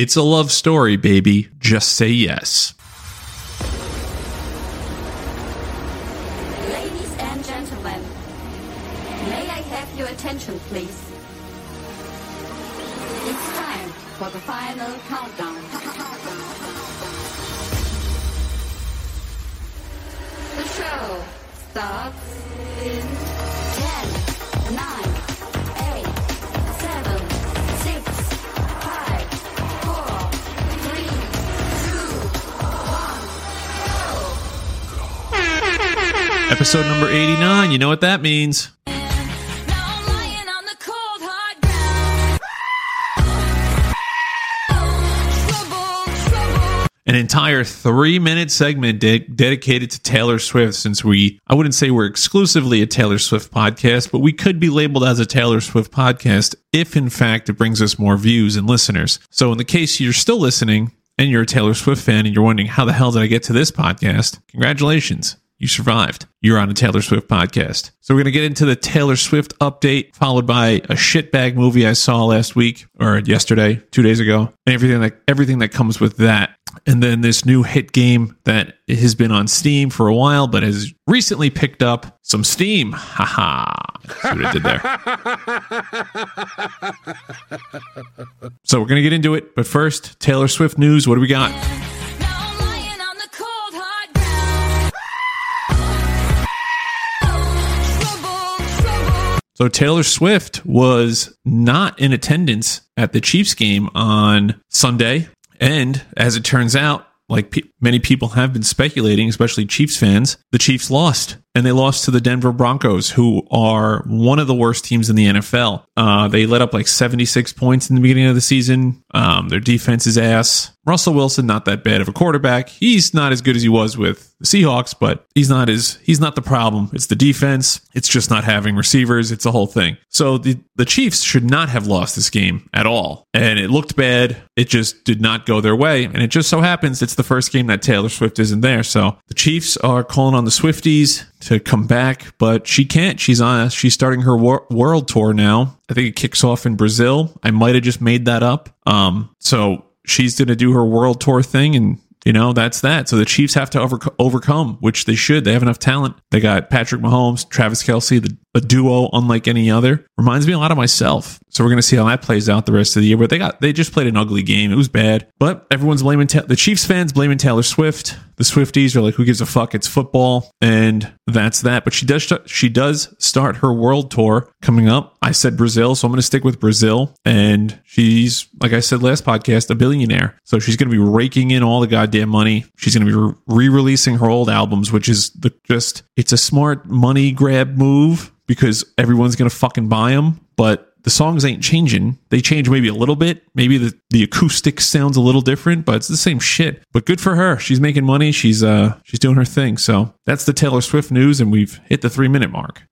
It's a love story, baby. Just say yes. Ladies and gentlemen, may I have your attention, please? It's time for the final countdown. The show starts Episode number 89. You know what that means. An entire three minute segment de- dedicated to Taylor Swift since we, I wouldn't say we're exclusively a Taylor Swift podcast, but we could be labeled as a Taylor Swift podcast if in fact it brings us more views and listeners. So in the case you're still listening and you're a Taylor Swift fan and you're wondering how the hell did I get to this podcast? Congratulations. You survived. You're on a Taylor Swift podcast. So we're going to get into the Taylor Swift update, followed by a shitbag movie I saw last week or yesterday, two days ago, and everything that everything that comes with that. And then this new hit game that has been on Steam for a while, but has recently picked up some steam. Haha. See what I did there. so we're going to get into it. But first, Taylor Swift news. What do we got? So Taylor Swift was not in attendance at the Chiefs game on Sunday, and as it turns out, like pe- many people have been speculating, especially Chiefs fans, the Chiefs lost, and they lost to the Denver Broncos, who are one of the worst teams in the NFL. Uh, they let up like 76 points in the beginning of the season. Um, their defense is ass. Russell Wilson, not that bad of a quarterback. He's not as good as he was with the Seahawks, but he's not as he's not the problem. It's the defense. It's just not having receivers. It's a whole thing. So the the Chiefs should not have lost this game at all, and it looked bad. It just did not go their way, and it just so happens it's the first game that Taylor Swift isn't there. So the Chiefs are calling on the Swifties to come back, but she can't. She's on. She's starting her wor- world tour now. I think it kicks off in Brazil. I might have just made that up. Um, so she's going to do her world tour thing and you know that's that so the chiefs have to over- overcome which they should they have enough talent they got patrick mahomes travis kelce the, a duo unlike any other. Reminds me a lot of myself. So we're going to see how that plays out the rest of the year but they got they just played an ugly game. It was bad but everyone's blaming Ta- the chiefs fans blaming taylor swift. The swifties are like who gives a fuck? It's football and that's that. But she does she does start her world tour coming up. I said brazil so i'm going to stick with brazil. And she's like i said last podcast a billionaire. So she's going to be raking in all the goddamn money. She's going to be re-releasing her old albums which is the just it's a smart money grab move because everyone's to fucking buy them but the songs ain't changing. They change maybe a little bit. Maybe the, the acoustic sounds a little different, but it's the same shit. But good for her. She's making money. She's uh she's doing her thing. So that's the Taylor Swift news, and we've hit the three minute mark.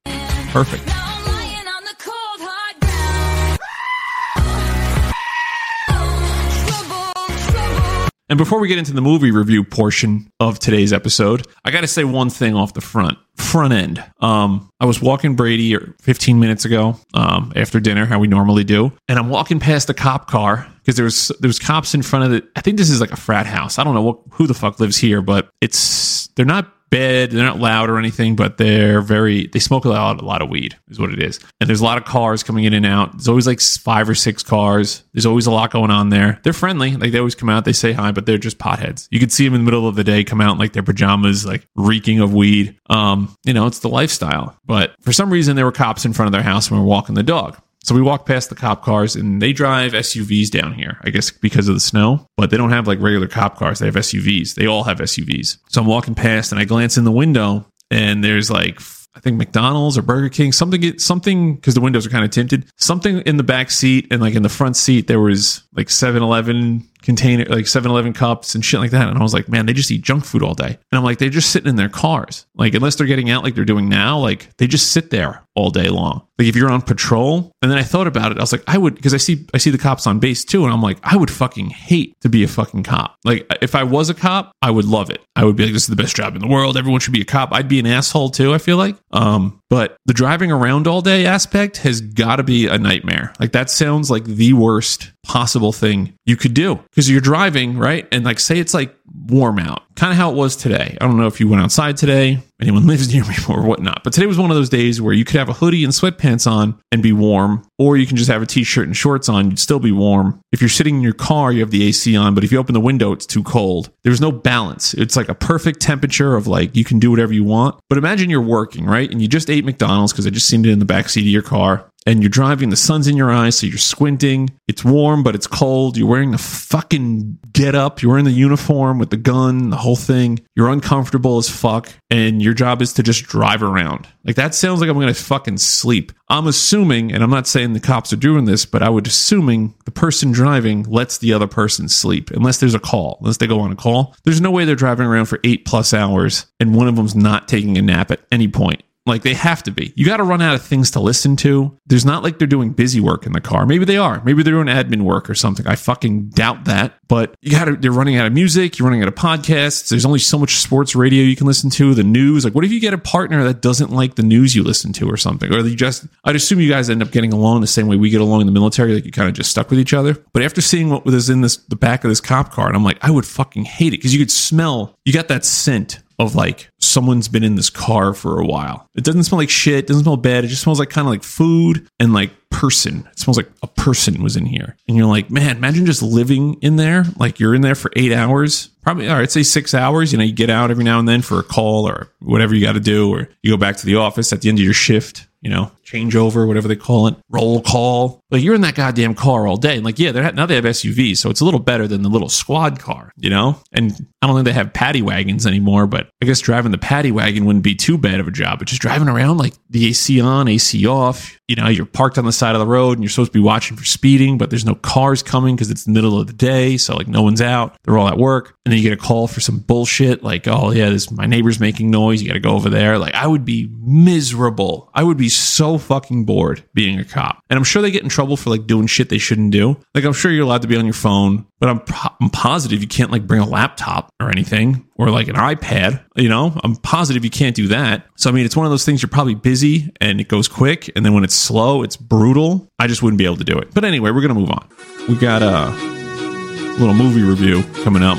Perfect. And before we get into the movie review portion of today's episode, I got to say one thing off the front front end. Um, I was walking Brady 15 minutes ago um, after dinner, how we normally do, and I'm walking past a cop car because there was there was cops in front of it. I think this is like a frat house. I don't know what, who the fuck lives here, but it's they're not bad. They're not loud or anything, but they're very. They smoke a lot, a lot of weed, is what it is. And there's a lot of cars coming in and out. There's always like five or six cars. There's always a lot going on there. They're friendly, like they always come out. They say hi, but they're just potheads. You can see them in the middle of the day come out in like their pajamas, like reeking of weed. Um, you know, it's the lifestyle. But for some reason, there were cops in front of their house when we were walking the dog. So we walk past the cop cars and they drive SUVs down here, I guess because of the snow, but they don't have like regular cop cars. They have SUVs. They all have SUVs. So I'm walking past and I glance in the window and there's like, I think McDonald's or Burger King, something, something, because the windows are kind of tinted, something in the back seat and like in the front seat, there was like 7 Eleven container, like 7 Eleven cups and shit like that. And I was like, man, they just eat junk food all day. And I'm like, they're just sitting in their cars. Like, unless they're getting out like they're doing now, like they just sit there all day long. Like if you're on patrol, and then I thought about it, I was like, I would because I see I see the cops on base too, and I'm like, I would fucking hate to be a fucking cop. Like if I was a cop, I would love it. I would be like, this is the best job in the world. Everyone should be a cop. I'd be an asshole too. I feel like, um, But the driving around all day aspect has got to be a nightmare. Like that sounds like the worst possible thing you could do because you're driving, right? And like, say it's like warm out, kind of how it was today. I don't know if you went outside today, anyone lives near me or whatnot, but today was one of those days where you could have a hoodie and sweatpants on and be warm, or you can just have a t shirt and shorts on, you'd still be warm. If you're sitting in your car, you have the AC on, but if you open the window, it's too cold. There's no balance. It's like a perfect temperature of like you can do whatever you want. But imagine you're working, right? And you just ate McDonald's because I just seen it in the backseat of your car and you're driving, the sun's in your eyes, so you're squinting. It's warm, but it's cold. You're wearing the fucking get up. You're wearing the uniform with the gun, the whole thing. You're uncomfortable as fuck, and your job is to just drive around. Like that sounds like I'm gonna fucking sleep. I'm assuming, and I'm not saying the cops are doing this, but I would assuming the person driving lets the other person sleep, unless there's a call, unless they go on a call. There's no way they're driving around for eight plus hours and one of them's not taking a nap at any point. Like they have to be. You got to run out of things to listen to. There's not like they're doing busy work in the car. Maybe they are. Maybe they're doing admin work or something. I fucking doubt that. But you got to, they're running out of music. You're running out of podcasts. There's only so much sports radio you can listen to, the news. Like, what if you get a partner that doesn't like the news you listen to or something? Or you just, I'd assume you guys end up getting along the same way we get along in the military. Like you kind of just stuck with each other. But after seeing what was in this, the back of this cop car, and I'm like, I would fucking hate it because you could smell, you got that scent of like someone's been in this car for a while. It doesn't smell like shit, it doesn't smell bad. It just smells like kind of like food and like person. It smells like a person was in here. And you're like, man, imagine just living in there. Like you're in there for eight hours. Probably, all right, say six hours. You know, you get out every now and then for a call or whatever you got to do, or you go back to the office at the end of your shift you know, changeover, whatever they call it, roll call. Like you're in that goddamn car all day. And like, yeah, they're now they have SUVs, so it's a little better than the little squad car, you know? And I don't think they have paddy wagons anymore, but I guess driving the paddy wagon wouldn't be too bad of a job. But just driving around like the AC on, AC off, you know, you're parked on the side of the road and you're supposed to be watching for speeding, but there's no cars coming because it's the middle of the day. So like no one's out. They're all at work. And then you get a call for some bullshit like, oh yeah, this my neighbor's making noise. You got to go over there. Like I would be miserable. I would be so fucking bored being a cop. And I'm sure they get in trouble for like doing shit they shouldn't do. Like I'm sure you're allowed to be on your phone, but I'm, I'm positive you can't like bring a laptop or anything or like an iPad. You know, I'm positive you can't do that. So I mean, it's one of those things you're probably busy and it goes quick, and then when it's slow, it's brutal. I just wouldn't be able to do it. But anyway, we're gonna move on. We got a little movie review coming up.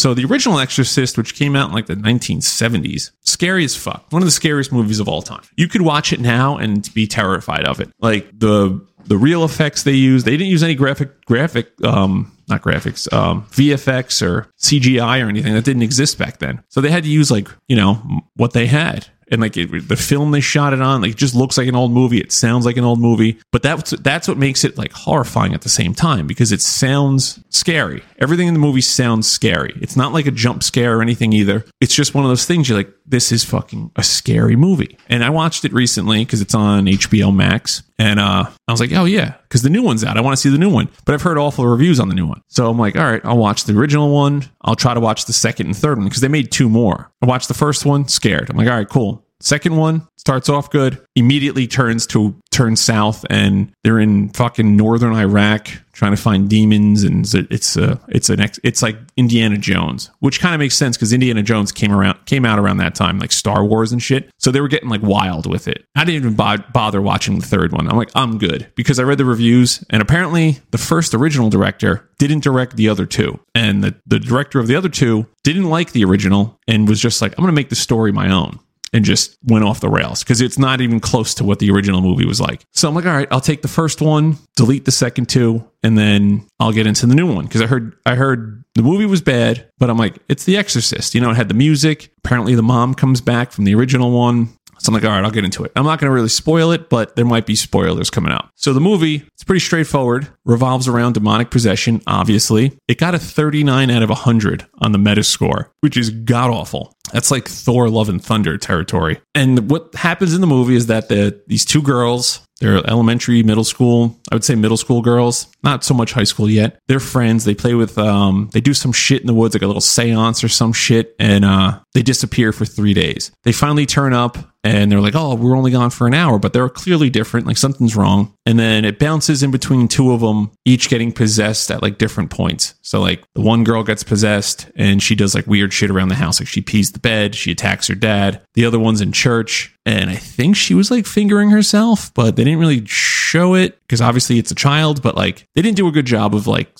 So the original Exorcist, which came out in like the 1970s, scary as fuck. One of the scariest movies of all time. You could watch it now and be terrified of it. Like the the real effects they used, they didn't use any graphic graphic um not graphics, um, VFX or CGI or anything that didn't exist back then. So they had to use like, you know, what they had. And like it, the film they shot it on, like it just looks like an old movie. It sounds like an old movie, but that's that's what makes it like horrifying at the same time because it sounds scary. Everything in the movie sounds scary. It's not like a jump scare or anything either. It's just one of those things you're like, this is fucking a scary movie. And I watched it recently because it's on HBO Max, and uh, I was like, oh yeah, because the new one's out. I want to see the new one, but I've heard awful reviews on the new one. So I'm like, all right, I'll watch the original one. I'll try to watch the second and third one because they made two more. I watched the first one, scared. I'm like, all right, cool. Second one starts off good, immediately turns to turn south, and they're in fucking northern Iraq trying to find demons, and it's a, it's an ex, it's like Indiana Jones, which kind of makes sense because Indiana Jones came around came out around that time, like Star Wars and shit. So they were getting like wild with it. I didn't even bo- bother watching the third one. I'm like, I'm good because I read the reviews, and apparently the first original director didn't direct the other two, and the the director of the other two didn't like the original and was just like, I'm to make the story my own and just went off the rails because it's not even close to what the original movie was like. So I'm like, all right, I'll take the first one, delete the second two, and then I'll get into the new one because I heard I heard the movie was bad, but I'm like, it's The Exorcist. You know, it had the music. Apparently, the mom comes back from the original one. So I'm like, all right, I'll get into it. I'm not going to really spoil it, but there might be spoilers coming out. So the movie, it's pretty straightforward, revolves around demonic possession, obviously. It got a 39 out of 100 on the Metascore, which is god awful. That's like Thor Love and Thunder territory. And what happens in the movie is that the these two girls, they're elementary, middle school. I would say middle school girls, not so much high school yet. They're friends. They play with, um, they do some shit in the woods, like a little seance or some shit, and uh, they disappear for three days. They finally turn up and they're like, oh, we're only gone for an hour, but they're clearly different. Like something's wrong. And then it bounces in between two of them, each getting possessed at like different points. So like the one girl gets possessed and she does like weird shit around the house. Like she pees the bed, she attacks her dad. The other one's in church. And I think she was like fingering herself, but they didn't really show it because obviously it's a child, but like they didn't do a good job of like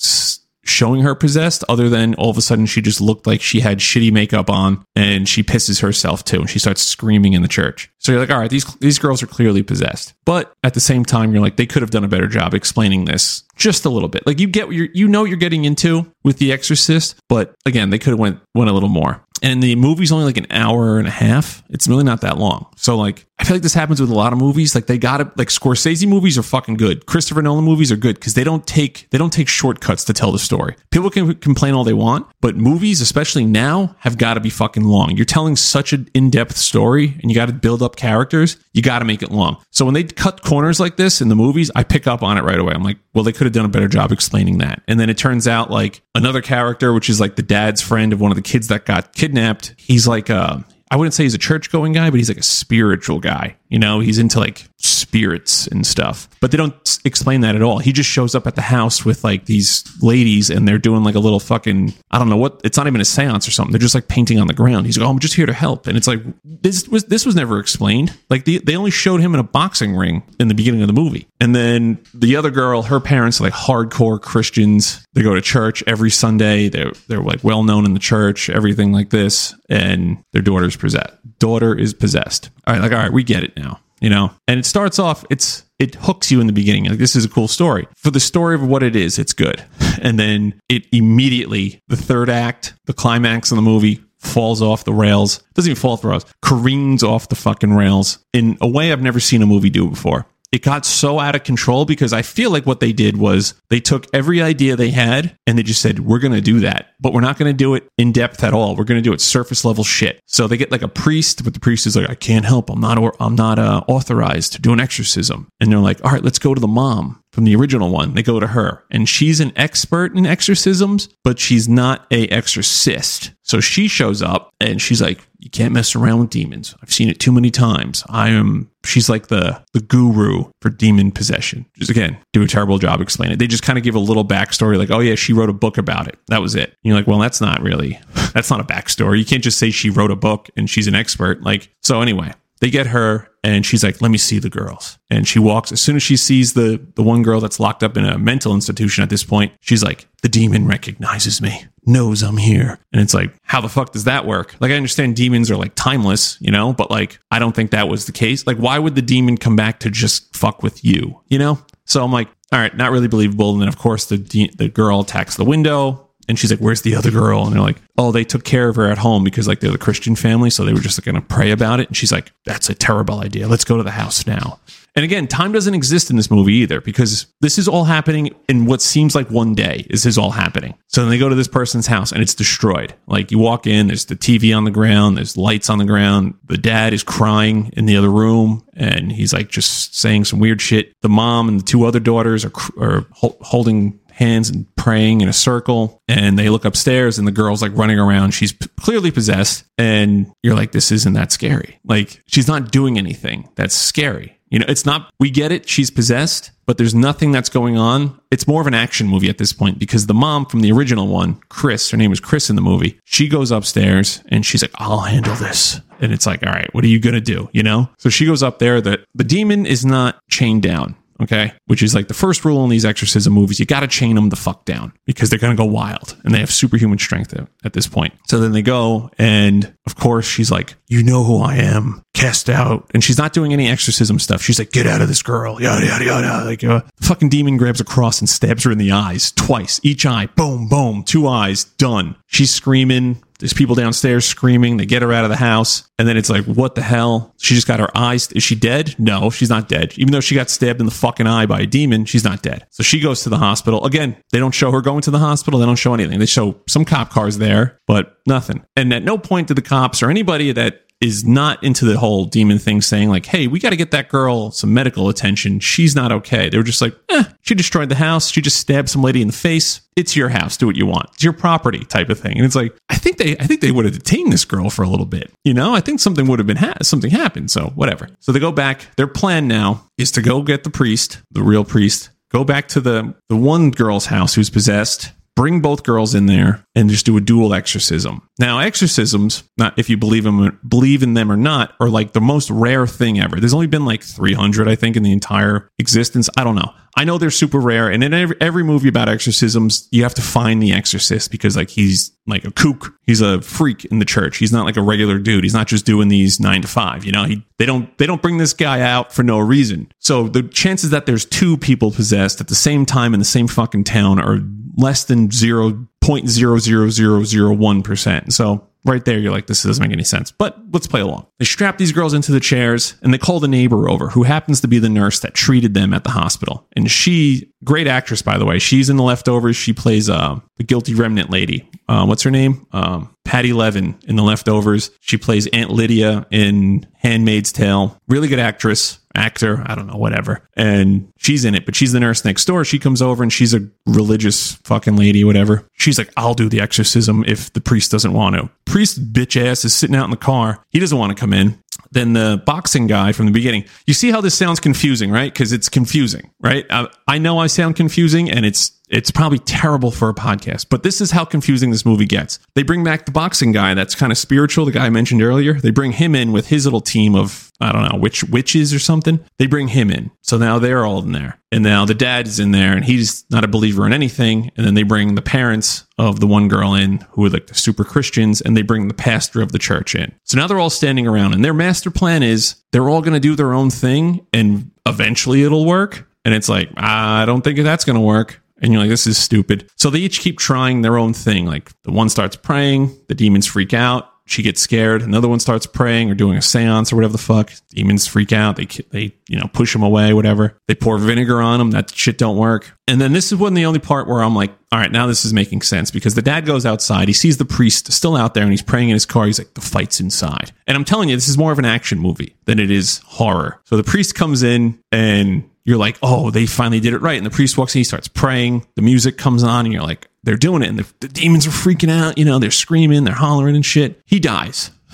showing her possessed other than all of a sudden she just looked like she had shitty makeup on and she pisses herself too and she starts screaming in the church. So you're like all right these these girls are clearly possessed. But at the same time you're like they could have done a better job explaining this just a little bit. Like you get you're you know you're getting into with the exorcist but again they could have went went a little more and the movie's only like an hour and a half. It's really not that long. So like I feel like this happens with a lot of movies. Like they got it like Scorsese movies are fucking good. Christopher Nolan movies are good because they don't take they don't take shortcuts to tell the story. People can complain all they want, but movies, especially now, have got to be fucking long. You're telling such an in-depth story and you got to build up characters, you got to make it long. So when they cut corners like this in the movies, I pick up on it right away. I'm like, well, they could have done a better job explaining that. And then it turns out like another character, which is like the dad's friend of one of the kids that got kidnapped, he's like a I wouldn't say he's a church going guy, but he's like a spiritual guy. You know, he's into like spirits and stuff. But they don't explain that at all. He just shows up at the house with like these ladies and they're doing like a little fucking, I don't know what, it's not even a seance or something. They're just like painting on the ground. He's like, oh, I'm just here to help. And it's like, this was, this was never explained. Like the, they only showed him in a boxing ring in the beginning of the movie. And then the other girl, her parents are like hardcore Christians. They go to church every Sunday. They're, they're like well known in the church, everything like this. And their daughter's possessed. Daughter is possessed. All right. Like, all right, we get it now you know? And it starts off it's it hooks you in the beginning. Like this is a cool story. For the story of what it is it's good. And then it immediately the third act the climax of the movie falls off the rails. Doesn't even fall off the rails. Careens off the fucking rails in a way i've never seen a movie do before it got so out of control because I feel like what they did was they took every idea they had and they just said, we're going to do that, but we're not going to do it in depth at all. We're going to do it surface level shit. So they get like a priest, but the priest is like, I can't help. I'm not, or, I'm not uh, authorized to do an exorcism. And they're like, all right, let's go to the mom from the original one. They go to her and she's an expert in exorcisms, but she's not a exorcist. So she shows up and she's like, you can't mess around with demons. I've seen it too many times. I am she's like the the guru for demon possession. Just again, do a terrible job explaining it. They just kind of give a little backstory, like, oh yeah, she wrote a book about it. That was it. And you're like, well, that's not really that's not a backstory. You can't just say she wrote a book and she's an expert. Like, so anyway, they get her and she's like, let me see the girls. And she walks as soon as she sees the the one girl that's locked up in a mental institution at this point, she's like, the demon recognizes me, knows I'm here. And it's like, how the fuck does that work? Like I understand demons are like timeless, you know, but like I don't think that was the case. Like why would the demon come back to just fuck with you, you know? So I'm like, all right, not really believable. And then of course the de- the girl attacks the window and she's like, "Where's the other girl?" And they're like, "Oh, they took care of her at home because like they're the Christian family, so they were just like, going to pray about it." And she's like, "That's a terrible idea. Let's go to the house now." And again, time doesn't exist in this movie either because this is all happening in what seems like one day. This is all happening. So then they go to this person's house and it's destroyed. Like you walk in, there's the TV on the ground, there's lights on the ground. The dad is crying in the other room and he's like just saying some weird shit. The mom and the two other daughters are, are holding hands and praying in a circle and they look upstairs and the girl's like running around she's p- clearly possessed and you're like this isn't that scary like she's not doing anything that's scary you know it's not we get it she's possessed but there's nothing that's going on. It's more of an action movie at this point because the mom from the original one chris her name was chris in the movie she goes upstairs and she's like i'll handle this. And it's like all right what are you gonna do? You know? So she goes up there that the demon is not chained down okay? Which is like the first rule in these exorcism movies. You got to chain them the fuck down because they're going to go wild and they have superhuman strength at, this point. So then they go, and of course, she's like, You know who I am, cast out. And she's not doing any exorcism stuff. She's like, Get out of this girl, yada, yada, yada. Like, uh, the fucking demon grabs a cross and stabs her in the eyes twice, each eye, boom, boom, two eyes, done. She's screaming. There's people downstairs screaming. They get her out of the house. And then it's like, what the hell? She just got her eyes. Is she dead? No, she's not dead. Even though she got stabbed in the fucking eye by a demon, she's not dead. So she goes to the hospital. Again, they don't show her going to the hospital. They don't show anything. They show some cop cars there, but nothing. And at no point did the cops or anybody that is not into the whole demon thing saying like, Hey, we got to get that girl some medical attention. She's not okay. They were just like, eh, she destroyed the house. She just stabbed some lady in the face. It's your house. Do what you want. It's your property type of thing. And it's like, I think they, I think they would have detained this girl for a little bit. You know, I think something would have been, ha- something happened. So whatever. So they go back. Their plan now is to go get the priest, the real priest, go back to the, the one girl's house who's possessed, bring both girls in there and just do a dual exorcism. Now, exorcisms, not if you believe them, believe in them or not, are like the most rare thing ever. There's only been like 300, I think, in the entire existence. I don't know. I know they're super rare, and in every, every movie about exorcisms, you have to find the exorcist because like he's like a kook. He's a freak in the church. He's not like a regular dude. He's not just doing these nine to five. You know, he they don't they don't bring this guy out for no reason. So the chances that there's two people possessed at the same time in the same fucking town are less than zero point zero zero zero zero one percent. So right there, you're like, this doesn't make any sense. But let's play along. They strap these girls into the chairs and they call the neighbor over, who happens to be the nurse that treated them at the hospital. And she, great actress, by the way, she's in the leftovers. She plays uh, the guilty remnant lady. Uh, what's her name? Um, Patti Levin in the leftovers. She plays Aunt Lydia in Handmaid's Tale. Really good actress actor, I don't know, whatever. And she's in it, but she's the nurse next door. She comes over and she's a religious fucking lady, whatever. She's like, I'll do the exorcism if the priest doesn't want to. Priest bitch ass is sitting out in the car. He doesn't want to come in. Then the boxing guy from the beginning. You see how this sounds confusing, right? Because it's confusing, right? I, I know I sound confusing and it's it's probably terrible for a podcast, but this is how confusing this movie gets. They bring back the boxing guy that's kind of spiritual, the guy I mentioned earlier. They bring him in with his little team of, I don't know, witch witches or something. They bring him in. So now they're all in there. And now the dad is in there and he's not a believer in anything. And then they bring the parents of the one girl in who are like the super Christians and they bring the pastor of the church in. So now they're all standing around and their master plan is they're all going to do their own thing and eventually it'll work. And it's like, ah, I don't think that's going to work and you're like, this is stupid. So they each keep trying their own thing. Like the one starts praying, the demons freak out. She gets scared. Another one starts praying or doing a seance or whatever the fuck. Demons freak out. They, they, you know, push them away, whatever. They pour vinegar on them. That shit don't work. And then this is one the only part where I'm like, all right, now this is making sense because the dad goes outside. He sees the priest still out there and he's praying in his car. He's like, the fight's inside. And I'm telling you, this is more of an action movie than it is horror. So the priest comes in and you're like, oh, they finally did it right. And the priest walks in, he starts praying. The music comes on, and you're like, they're doing it. And the, the demons are freaking out. You know, they're screaming, they're hollering and shit. He dies.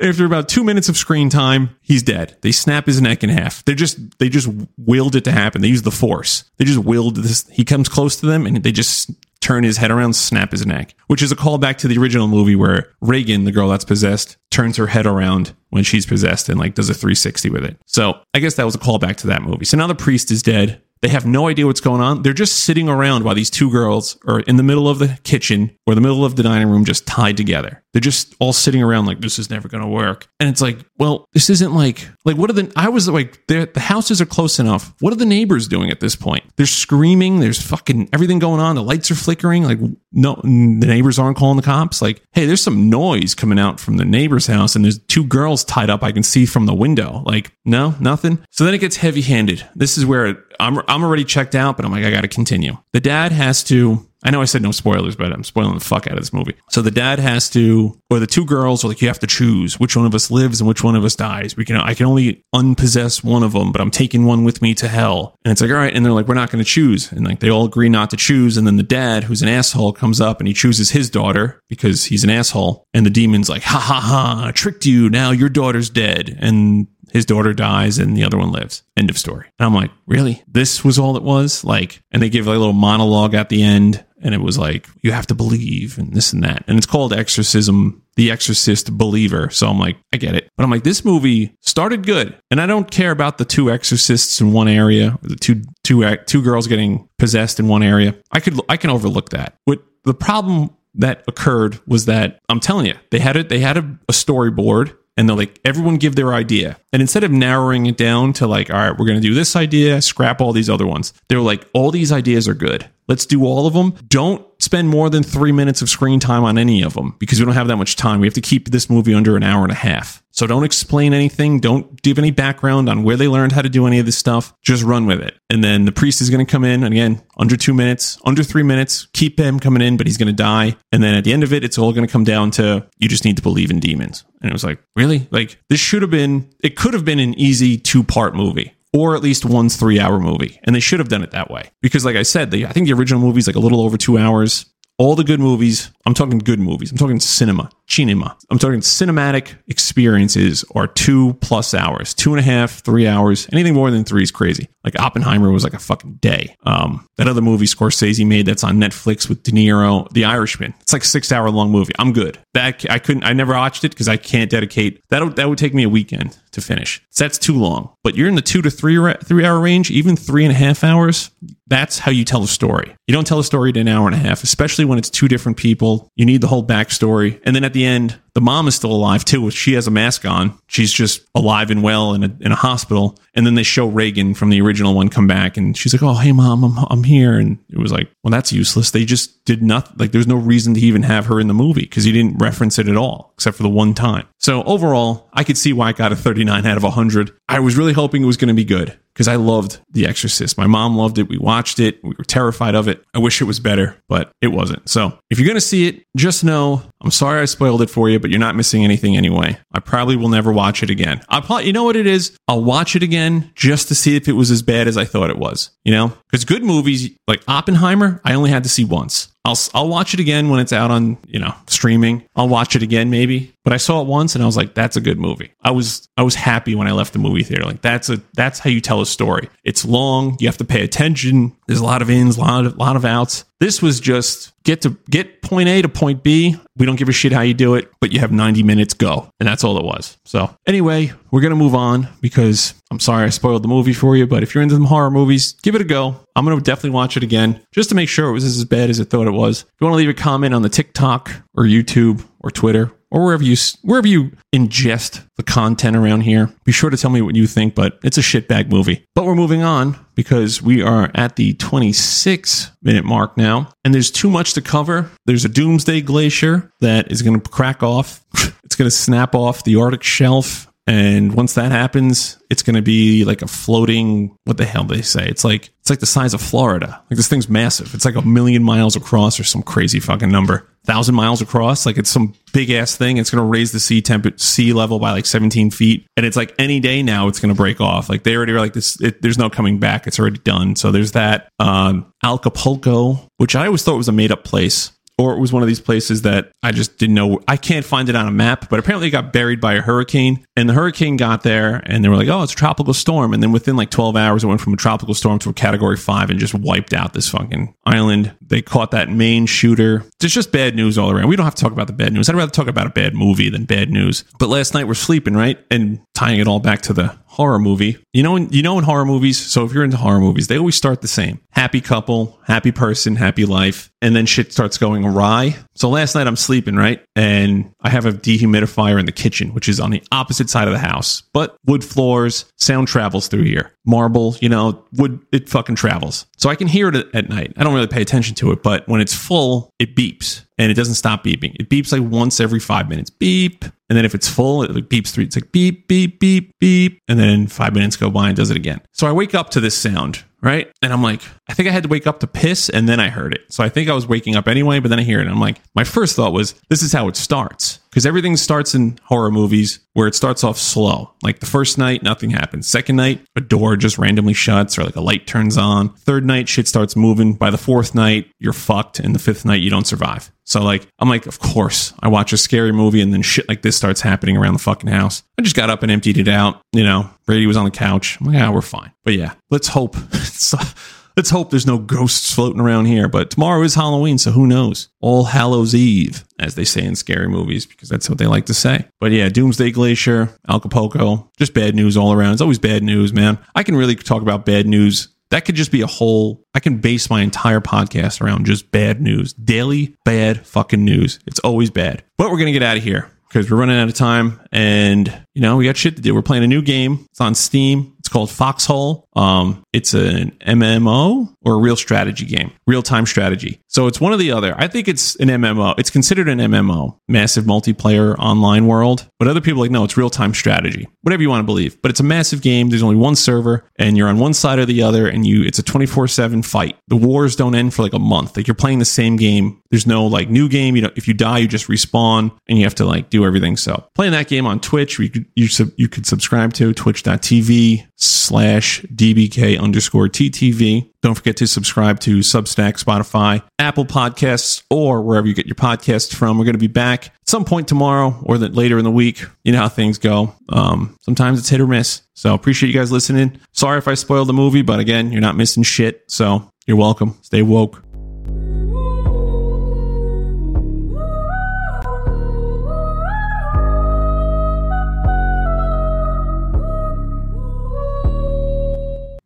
After about two minutes of screen time, he's dead. They snap his neck in half. They just they just willed it to happen. They use the force. They just willed this. He comes close to them, and they just turn his head around, snap his neck, which is a callback to the original movie where Regan, the girl that's possessed, turns her head around when she's possessed and like does a 360 with it. So I guess that was a callback to that movie. So now the priest is dead. They have no idea what's going on. They're just sitting around while these two girls are in the middle of the kitchen or the middle of the dining room, just tied together. They're just all sitting around like this is never going to work. And it's like, well, this isn't like like what are the? I was like, the houses are close enough. What are the neighbors doing at this point? They're screaming. There's fucking everything going on. The lights are flickering. Like no, the neighbors aren't calling the cops. Like, hey, there's some noise coming out from the neighbor's house, and there's two girls tied up. I can see from the window. Like, no, nothing. So then it gets heavy handed. This is where I'm I'm already checked out, but I'm like, I got to continue. The dad has to. I know I said no spoilers, but I'm spoiling the fuck out of this movie. So the dad has to, or the two girls are like, you have to choose which one of us lives and which one of us dies. We can, I can only unpossess one of them, but I'm taking one with me to hell. And it's like, all right. And they're like, we're not going to choose. And like, they all agree not to choose. And then the dad, who's an asshole, comes up and he chooses his daughter because he's an asshole. And the demon's like, ha ha ha, I tricked you. Now your daughter's dead. And his daughter dies and the other one lives. End of story. And I'm like, really? This was all it was? Like, and they give like a little monologue at the end and it was like, you have to believe and this and that. And it's called Exorcism, The Exorcist Believer. So I'm like, I get it. But I'm like, this movie started good. And I don't care about the two exorcists in one area, the two, two, uh, two girls getting possessed in one area. I could, I can overlook that. What the problem that occurred was that I'm telling you, they had it, they had a, a storyboard and they're like everyone give their idea. And instead of narrowing it down to like all right we're going to do this idea scrap all these other ones they're like all these ideas are good Let's do all of them. Don't spend more than three minutes of screen time on any of them because we don't have that much time. We have to keep this movie under an hour and a half. So don't explain anything. Don't give any background on where they learned how to do any of this stuff. Just run with it. And then the priest is going to come in and again, under two minutes, under three minutes, keep him coming in, but he's going to die. And then at the end of it, it's all going to come down to you just need to believe in demons. And it was like, really? Like this should have been, it could have been an easy two part movie or at least one's three hour movie. And they should have done it that way. Because, like I said, the, I think the original movie is like a little over two hours. All the good movies, I'm talking good movies, I'm talking cinema, cinema. I'm talking cinematic experiences are two plus hours, two and a half, three hours. Anything more than three is crazy. Like Oppenheimer was like a fucking day. Um, that other movie Scorsese made that's on Netflix with De Niro, The Irishman. It's like a six hour long movie. I'm good. That I couldn't. I never watched it because I can't dedicate that. That would take me a weekend to finish. So that's too long. But you're in the two to three three hour range, even three and a half hours. That's how you tell a story. You don't tell a story in an hour and a half, especially when it's two different people. You need the whole backstory, and then at the end, the mom is still alive too. She has a mask on. She's just alive and well in a, in a hospital. And then they show Regan from the original one come back and she's like, Oh, hey, mom, I'm, I'm here. And it was like, Well, that's useless. They just did nothing. Like, there's no reason to even have her in the movie because he didn't reference it at all, except for the one time. So overall, I could see why it got a 39 out of 100. I was really hoping it was going to be good because I loved The Exorcist. My mom loved it. We watched it. We were terrified of it. I wish it was better, but it wasn't. So if you're going to see it, just know I'm sorry I spoiled it for you, but you're not missing anything anyway. I probably will never watch it again. I'll probably, you know what it is? I'll watch it again just to see if it was as bad as I thought it was, you know? Because good movies like Oppenheimer, I only had to see once. I'll, I'll watch it again when it's out on, you know, streaming. I'll watch it again maybe. But I saw it once and I was like, that's a good movie. I was I was happy when I left the movie theater. Like that's a that's how you tell a story. It's long, you have to pay attention. There's a lot of ins, a lot of lot of outs. This was just get to get point A to point B. We don't give a shit how you do it, but you have 90 minutes go. And that's all it was. So anyway, we're gonna move on because I'm sorry I spoiled the movie for you, but if you're into some horror movies, give it a go. I'm gonna definitely watch it again just to make sure it was as bad as I thought it was. If you want to leave a comment on the TikTok or YouTube or Twitter or wherever you wherever you ingest the content around here. Be sure to tell me what you think, but it's a shitbag movie. But we're moving on because we are at the 26 minute mark now, and there's too much to cover. There's a doomsday glacier that is going to crack off. it's going to snap off the Arctic shelf and once that happens, it's going to be like a floating, what the hell they say? It's like, it's like the size of Florida. Like this thing's massive. It's like a million miles across or some crazy fucking number. Thousand miles across. Like it's some big ass thing. It's going to raise the sea temp sea level by like 17 feet. And it's like any day now it's going to break off. Like they already are like this. It, there's no coming back. It's already done. So there's that. Um, Acapulco, which I always thought was a made up place or it was one of these places that I just didn't know. I can't find it on a map, but apparently it got buried by a hurricane. And the hurricane got there and they were like, oh, it's a tropical storm. And then within like 12 hours, it went from a tropical storm to a category five and just wiped out this fucking island. They caught that main shooter. It's just bad news all around. We don't have to talk about the bad news. I'd rather talk about a bad movie than bad news. But last night we're sleeping, right? And tying it all back to the horror movie. You know, you know, in horror movies. So if you're into horror movies, they always start the same: happy couple, happy person, happy life, and then shit starts going awry. So last night I'm sleeping right, and I have a dehumidifier in the kitchen, which is on the opposite side of the house, but wood floors, sound travels through here. Marble, you know, wood, it fucking travels. So I can hear it at night. I don't really pay attention to it, but when it's full, it beeps and it doesn't stop beeping. It beeps like once every five minutes. Beep. And then if it's full, it beeps three. It's like beep, beep, beep, beep. And then five minutes go by and does it again. So I wake up to this sound, right? And I'm like, I think I had to wake up to piss and then I heard it. So I think I was waking up anyway, but then I hear it. I'm like, my first thought was, this is how it starts. Because everything starts in horror movies where it starts off slow. Like the first night, nothing happens. Second night, a door just randomly shuts or like a light turns on. Third night, shit starts moving. By the fourth night, you're fucked. And the fifth night, you don't survive. So like, I'm like, of course, I watch a scary movie and then shit like this starts happening around the fucking house. I just got up and emptied it out. You know, Brady was on the couch. I'm like, yeah, we're fine. But yeah, let's hope. let's hope there's no ghosts floating around here. But tomorrow is Halloween, so who knows? All Hallows Eve, as they say in scary movies, because that's what they like to say. But yeah, Doomsday Glacier, Acapulco, just bad news all around. It's always bad news, man. I can really talk about bad news that could just be a whole, I can base my entire podcast around just bad news. Daily bad fucking news. It's always bad. But we're going to get out of here because we're running out of time and, you know, we got shit to do. We're playing a new game. It's on Steam. It's called Foxhole. Um, it's an MMO or a real strategy game, real time strategy. So it's one or the other. I think it's an MMO. It's considered an MMO, massive multiplayer online world. But other people like, no, it's real time strategy. Whatever you want to believe. But it's a massive game. There's only one server, and you're on one side or the other, and you it's a 24 seven fight. The wars don't end for like a month. Like you're playing the same game. There's no like new game. You know, if you die, you just respawn, and you have to like do everything. So playing that game on Twitch, you could you, sub, you could subscribe to twitch.tv slash dbk underscore ttv. Don't forget to subscribe to Substack, Spotify, Apple Podcasts, or wherever you get your podcasts from. We're going to be back at some point tomorrow or that later in the week. You know how things go. Um, sometimes it's hit or miss. So appreciate you guys listening. Sorry if I spoiled the movie, but again, you're not missing shit. So you're welcome. Stay woke.